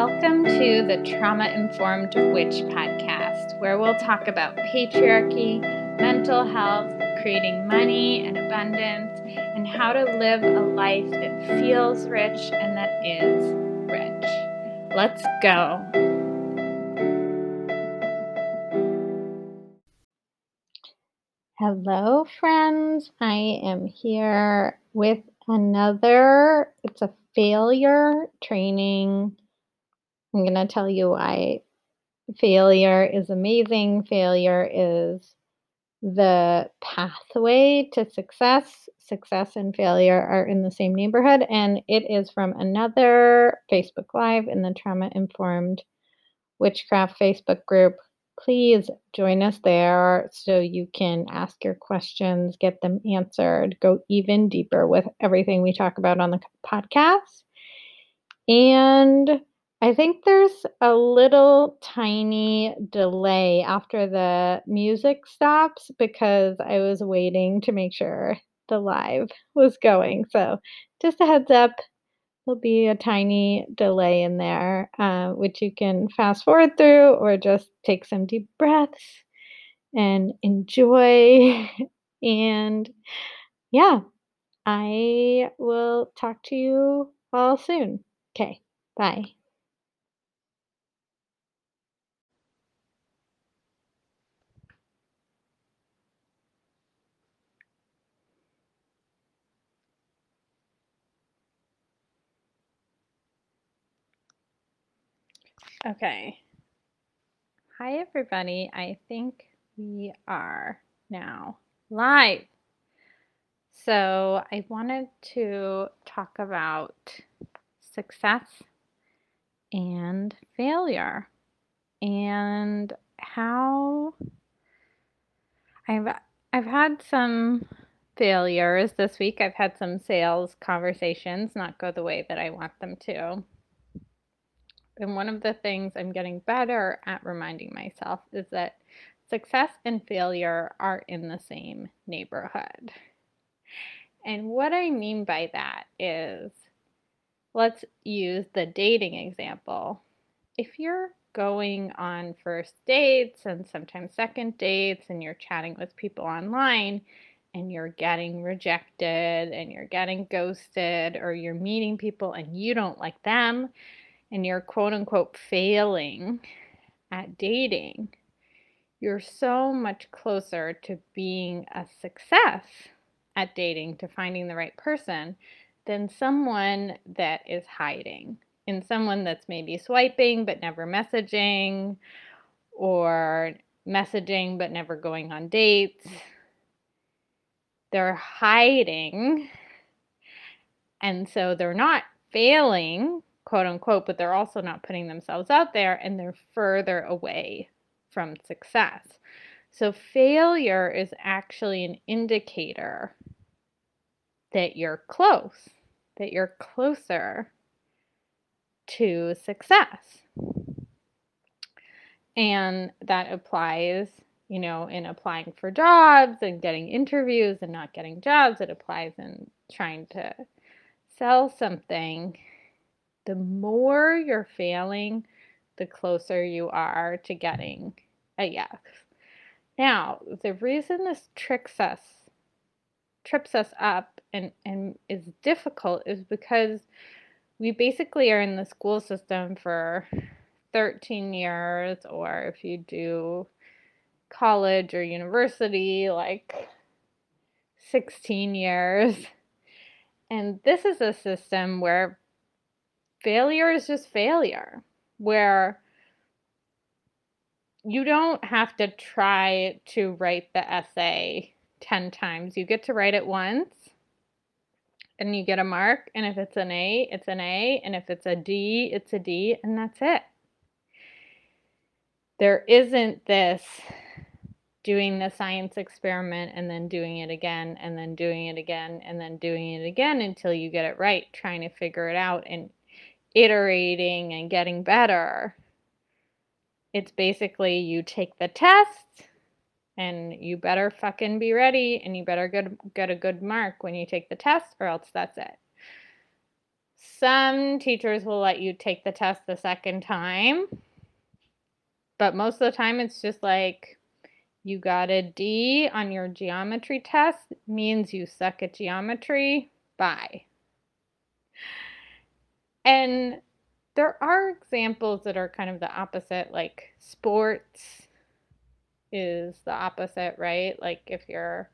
Welcome to the Trauma Informed Witch podcast, where we'll talk about patriarchy, mental health, creating money and abundance, and how to live a life that feels rich and that is rich. Let's go. Hello, friends. I am here with another, it's a failure training I'm going to tell you why failure is amazing. Failure is the pathway to success. Success and failure are in the same neighborhood, and it is from another Facebook Live in the Trauma Informed Witchcraft Facebook group. Please join us there so you can ask your questions, get them answered, go even deeper with everything we talk about on the podcast. And I think there's a little tiny delay after the music stops because I was waiting to make sure the live was going. So, just a heads up, there'll be a tiny delay in there, uh, which you can fast forward through or just take some deep breaths and enjoy. and yeah, I will talk to you all soon. Okay, bye. Okay. Hi, everybody. I think we are now live. So, I wanted to talk about success and failure and how I've I've had some failures this week. I've had some sales conversations not go the way that I want them to. And one of the things I'm getting better at reminding myself is that success and failure are in the same neighborhood. And what I mean by that is let's use the dating example. If you're going on first dates and sometimes second dates and you're chatting with people online and you're getting rejected and you're getting ghosted or you're meeting people and you don't like them and you're quote unquote failing at dating, you're so much closer to being a success at dating, to finding the right person, than someone that is hiding. In someone that's maybe swiping but never messaging, or messaging but never going on dates. They're hiding. And so they're not failing quote unquote, but they're also not putting themselves out there and they're further away from success. So, failure is actually an indicator that you're close, that you're closer to success. And that applies, you know, in applying for jobs and getting interviews and not getting jobs. It applies in trying to sell something the more you're failing, the closer you are to getting a yes. Now, the reason this tricks us, trips us up and, and is difficult is because we basically are in the school system for 13 years, or if you do college or university, like 16 years. And this is a system where failure is just failure, where you don't have to try to write the essay 10 times. You get to write it once and you get a mark. And if it's an A, it's an A. And if it's a D, it's a D. And that's it. There isn't this doing the science experiment and then doing it again and then doing it again and then doing it again until you get it right, trying to figure it out and iterating and getting better. It's basically you take the test and you better fucking be ready and you better get, get a good mark when you take the test or else that's it. Some teachers will let you take the test the second time, but most of the time it's just like you got a D on your geometry test, means you suck at geometry. Bye. And there are examples that are kind of the opposite, like sports is the opposite, right? Like if you're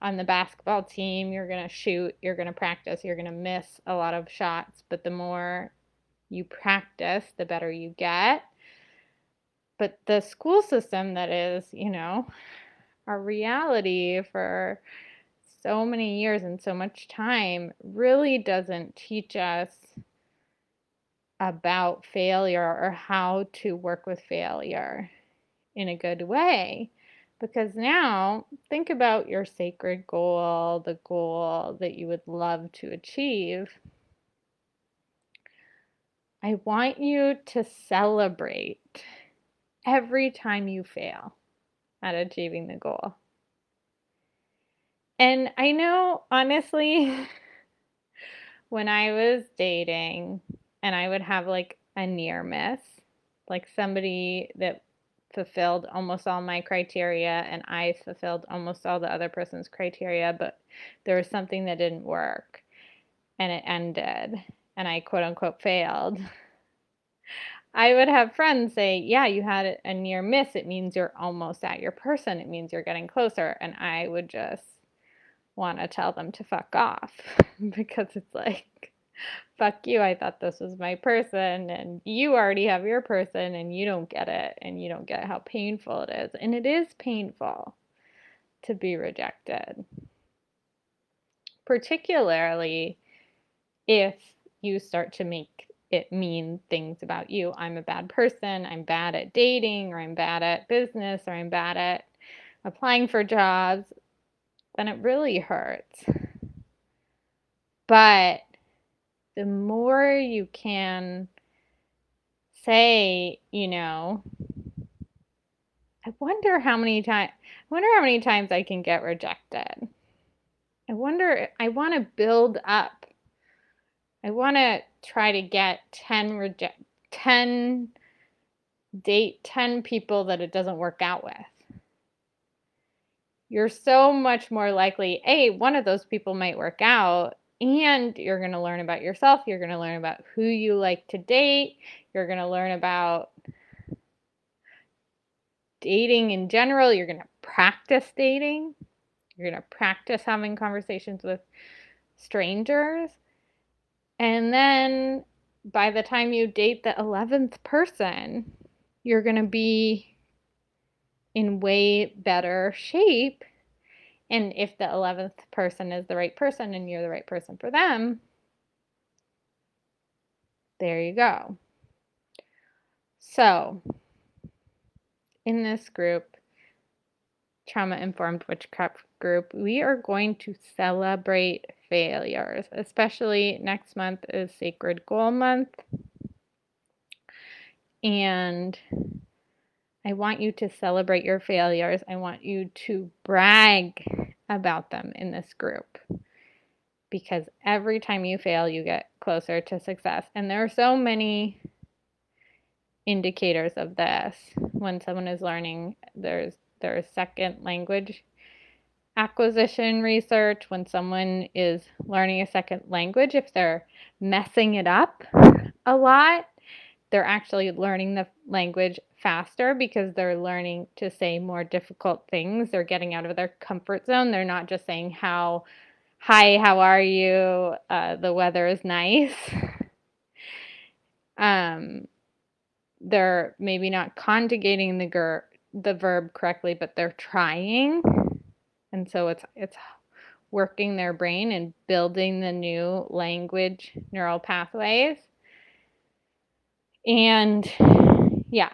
on the basketball team, you're going to shoot, you're going to practice, you're going to miss a lot of shots, but the more you practice, the better you get. But the school system that is, you know, our reality for so many years and so much time really doesn't teach us about failure or how to work with failure in a good way. Because now, think about your sacred goal, the goal that you would love to achieve. I want you to celebrate every time you fail at achieving the goal. And I know, honestly, when I was dating and I would have like a near miss, like somebody that fulfilled almost all my criteria and I fulfilled almost all the other person's criteria, but there was something that didn't work and it ended and I quote unquote failed. I would have friends say, Yeah, you had a near miss. It means you're almost at your person. It means you're getting closer. And I would just want to tell them to fuck off because it's like, fuck you, I thought this was my person, and you already have your person, and you don't get it, and you don't get how painful it is. And it is painful to be rejected, particularly if you start to make it mean things about you. I'm a bad person, I'm bad at dating, or I'm bad at business, or I'm bad at applying for jobs, then it really hurts. But the more you can say, you know, I wonder how many times I wonder how many times I can get rejected. I wonder I want to build up. I want to try to get 10 reject 10 date 10 people that it doesn't work out with. You're so much more likely, A, one of those people might work out, and you're going to learn about yourself. You're going to learn about who you like to date. You're going to learn about dating in general. You're going to practice dating. You're going to practice having conversations with strangers. And then by the time you date the 11th person, you're going to be in way better shape and if the 11th person is the right person and you're the right person for them, there you go. So, in this group, Trauma Informed Witchcraft group, we are going to celebrate failures, especially next month is Sacred Goal Month. And I want you to celebrate your failures. I want you to brag about them in this group because every time you fail, you get closer to success. And there are so many indicators of this when someone is learning. There's there's second language acquisition research when someone is learning a second language if they're messing it up a lot they're actually learning the language faster because they're learning to say more difficult things. They're getting out of their comfort zone. They're not just saying how hi, how are you? Uh, the weather is nice. um, they're maybe not conjugating the ger- the verb correctly, but they're trying, and so it's it's working their brain and building the new language neural pathways. And yeah,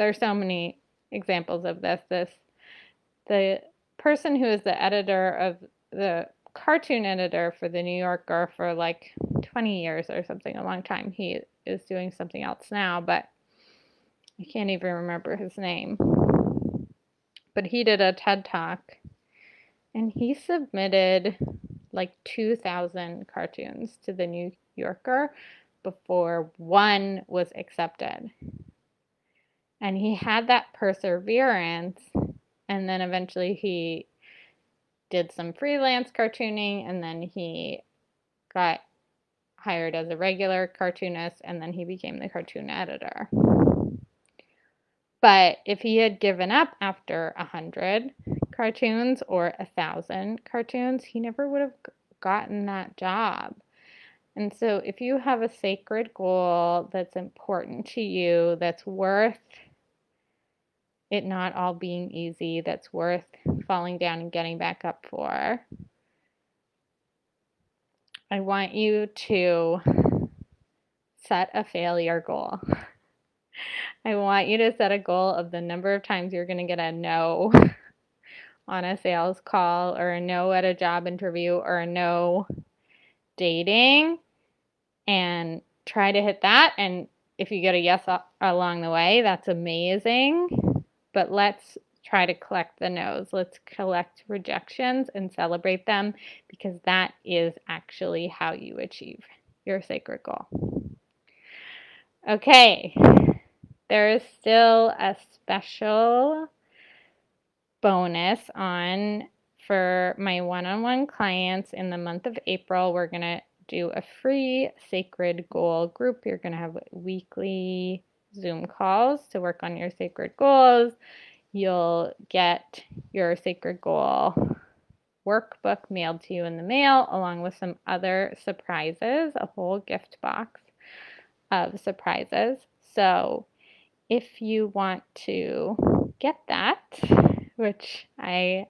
there's so many examples of this. This the person who is the editor of the cartoon editor for the New Yorker for like 20 years or something, a long time. He is doing something else now, but I can't even remember his name. But he did a TED talk and he submitted like 2,000 cartoons to the New Yorker before one was accepted. And he had that perseverance, and then eventually he did some freelance cartooning, and then he got hired as a regular cartoonist, and then he became the cartoon editor. But if he had given up after a hundred cartoons or a thousand cartoons, he never would have gotten that job. And so, if you have a sacred goal that's important to you, that's worth it not all being easy, that's worth falling down and getting back up for, I want you to set a failure goal. I want you to set a goal of the number of times you're going to get a no on a sales call or a no at a job interview or a no dating and try to hit that. And if you get a yes along the way, that's amazing. But let's try to collect the no's. Let's collect rejections and celebrate them because that is actually how you achieve your sacred goal. Okay, there is still a special bonus on for my one on one clients in the month of April. We're going to do a free sacred goal group. You're going to have weekly Zoom calls to work on your sacred goals. You'll get your sacred goal workbook mailed to you in the mail, along with some other surprises, a whole gift box of surprises. So, if you want to get that, which I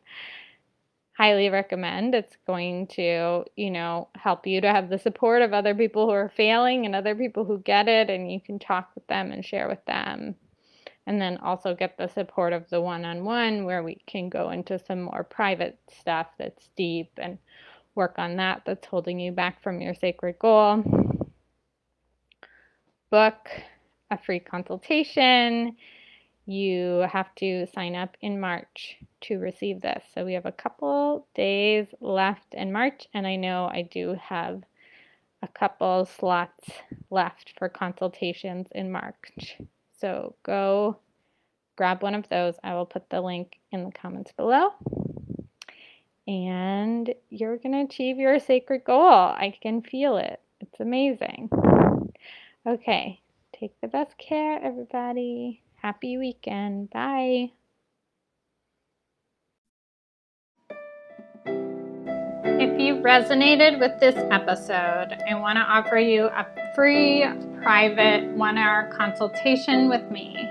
highly recommend, it's going to, you know, help you to have the support of other people who are failing and other people who get it, and you can talk with them and share with them. And then also get the support of the one on one where we can go into some more private stuff that's deep and work on that that's holding you back from your sacred goal. Book a free consultation. You have to sign up in March to receive this. So we have a couple days left in March, and I know I do have a couple slots left for consultations in March. So go grab one of those. I will put the link in the comments below. And you're going to achieve your sacred goal. I can feel it. It's amazing. Okay, Take the best care, everybody. Happy weekend. Bye. If you resonated with this episode, I want to offer you a free private one hour consultation with me.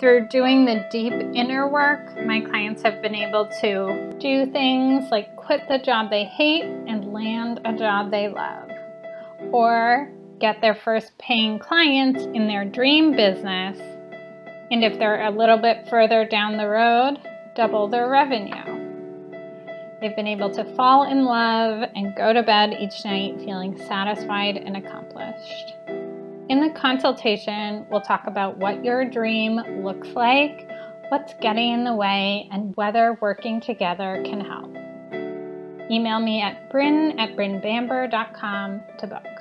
Through doing the deep inner work, my clients have been able to do things like quit the job they hate and land a job they love, or get their first paying clients in their dream business, and if they're a little bit further down the road, double their revenue. They've been able to fall in love and go to bed each night feeling satisfied and accomplished. In the consultation, we'll talk about what your dream looks like, what's getting in the way, and whether working together can help. Email me at bryn at brynbamber.com to book.